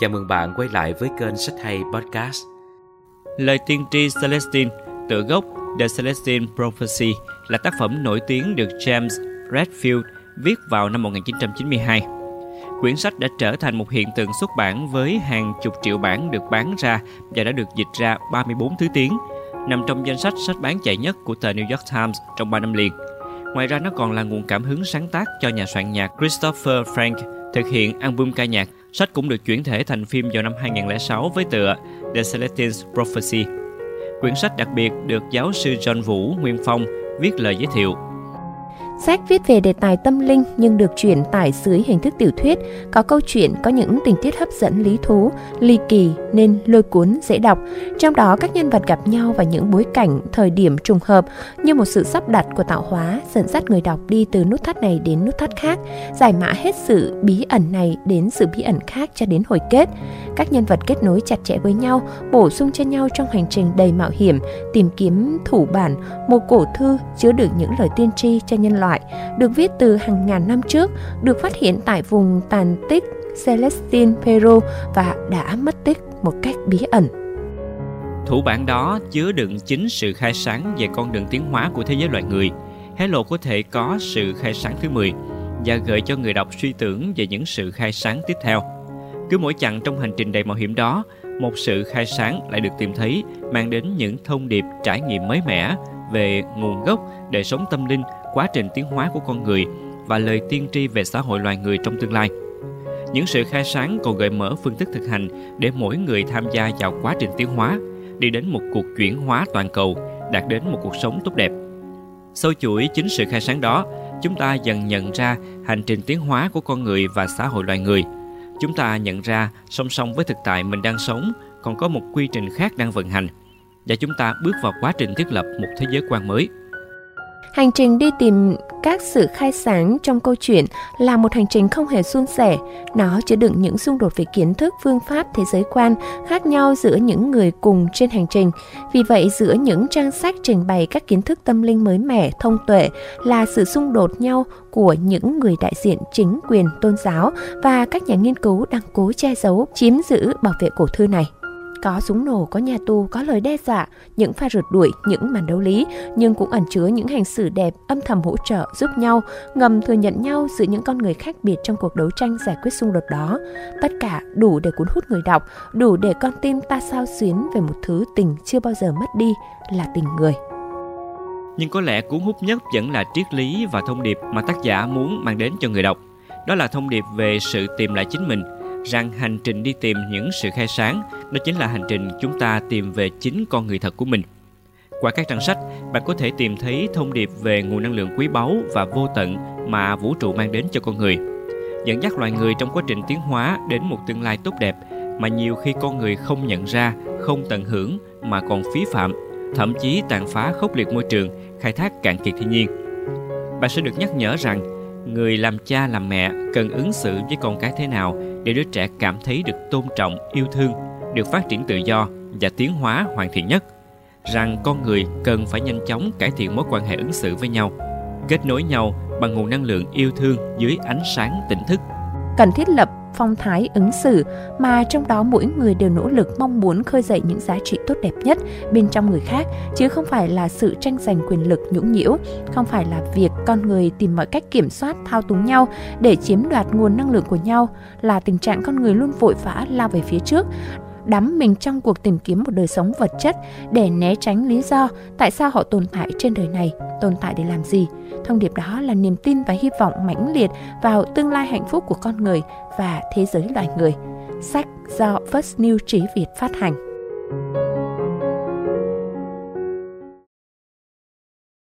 Chào mừng bạn quay lại với kênh Sách Hay Podcast. Lời tiên tri Celestine, tựa gốc The Celestine Prophecy là tác phẩm nổi tiếng được James Redfield viết vào năm 1992. Quyển sách đã trở thành một hiện tượng xuất bản với hàng chục triệu bản được bán ra và đã được dịch ra 34 thứ tiếng, nằm trong danh sách sách bán chạy nhất của tờ New York Times trong 3 năm liền. Ngoài ra nó còn là nguồn cảm hứng sáng tác cho nhà soạn nhạc Christopher Frank thực hiện album ca nhạc. Sách cũng được chuyển thể thành phim vào năm 2006 với tựa The Celestine's Prophecy. Quyển sách đặc biệt được giáo sư John Vũ Nguyên Phong viết lời giới thiệu Sách viết về đề tài tâm linh nhưng được truyền tải dưới hình thức tiểu thuyết, có câu chuyện, có những tình tiết hấp dẫn lý thú, ly kỳ nên lôi cuốn dễ đọc. Trong đó các nhân vật gặp nhau và những bối cảnh, thời điểm trùng hợp như một sự sắp đặt của tạo hóa dẫn dắt người đọc đi từ nút thắt này đến nút thắt khác, giải mã hết sự bí ẩn này đến sự bí ẩn khác cho đến hồi kết. Các nhân vật kết nối chặt chẽ với nhau, bổ sung cho nhau trong hành trình đầy mạo hiểm, tìm kiếm thủ bản, một cổ thư chứa đựng những lời tiên tri cho nhân loại loại, được viết từ hàng ngàn năm trước, được phát hiện tại vùng tàn tích Celestine, Peru và đã mất tích một cách bí ẩn. Thủ bản đó chứa đựng chính sự khai sáng về con đường tiến hóa của thế giới loài người. Hé lộ có thể có sự khai sáng thứ 10 và gợi cho người đọc suy tưởng về những sự khai sáng tiếp theo. Cứ mỗi chặng trong hành trình đầy mạo hiểm đó, một sự khai sáng lại được tìm thấy mang đến những thông điệp trải nghiệm mới mẻ về nguồn gốc đời sống tâm linh quá trình tiến hóa của con người và lời tiên tri về xã hội loài người trong tương lai. Những sự khai sáng còn gợi mở phương thức thực hành để mỗi người tham gia vào quá trình tiến hóa, đi đến một cuộc chuyển hóa toàn cầu, đạt đến một cuộc sống tốt đẹp. Sâu chuỗi chính sự khai sáng đó, chúng ta dần nhận ra hành trình tiến hóa của con người và xã hội loài người. Chúng ta nhận ra song song với thực tại mình đang sống còn có một quy trình khác đang vận hành và chúng ta bước vào quá trình thiết lập một thế giới quan mới – Hành trình đi tìm các sự khai sáng trong câu chuyện là một hành trình không hề suôn sẻ. Nó chứa đựng những xung đột về kiến thức, phương pháp, thế giới quan khác nhau giữa những người cùng trên hành trình. Vì vậy, giữa những trang sách trình bày các kiến thức tâm linh mới mẻ, thông tuệ là sự xung đột nhau của những người đại diện chính quyền tôn giáo và các nhà nghiên cứu đang cố che giấu, chiếm giữ, bảo vệ cổ thư này. Có súng nổ, có nhà tù, có lời đe dọa, những pha rượt đuổi, những màn đấu lý, nhưng cũng ẩn chứa những hành xử đẹp, âm thầm hỗ trợ, giúp nhau, ngầm thừa nhận nhau giữa những con người khác biệt trong cuộc đấu tranh giải quyết xung đột đó. Tất cả đủ để cuốn hút người đọc, đủ để con tim ta sao xuyến về một thứ tình chưa bao giờ mất đi là tình người. Nhưng có lẽ cuốn hút nhất vẫn là triết lý và thông điệp mà tác giả muốn mang đến cho người đọc. Đó là thông điệp về sự tìm lại chính mình, rằng hành trình đi tìm những sự khai sáng đó chính là hành trình chúng ta tìm về chính con người thật của mình. Qua các trang sách, bạn có thể tìm thấy thông điệp về nguồn năng lượng quý báu và vô tận mà vũ trụ mang đến cho con người. Dẫn dắt loài người trong quá trình tiến hóa đến một tương lai tốt đẹp mà nhiều khi con người không nhận ra, không tận hưởng mà còn phí phạm, thậm chí tàn phá khốc liệt môi trường, khai thác cạn kiệt thiên nhiên. Bạn sẽ được nhắc nhở rằng người làm cha làm mẹ cần ứng xử với con cái thế nào để đứa trẻ cảm thấy được tôn trọng, yêu thương, được phát triển tự do và tiến hóa hoàn thiện nhất. Rằng con người cần phải nhanh chóng cải thiện mối quan hệ ứng xử với nhau, kết nối nhau bằng nguồn năng lượng yêu thương dưới ánh sáng tỉnh thức. Cần thiết lập phong thái ứng xử, mà trong đó mỗi người đều nỗ lực mong muốn khơi dậy những giá trị tốt đẹp nhất bên trong người khác, chứ không phải là sự tranh giành quyền lực nhũng nhiễu, không phải là việc con người tìm mọi cách kiểm soát, thao túng nhau để chiếm đoạt nguồn năng lượng của nhau, là tình trạng con người luôn vội vã lao về phía trước đắm mình trong cuộc tìm kiếm một đời sống vật chất để né tránh lý do tại sao họ tồn tại trên đời này, tồn tại để làm gì. Thông điệp đó là niềm tin và hy vọng mãnh liệt vào tương lai hạnh phúc của con người và thế giới loài người. Sách do First New Trí Việt phát hành.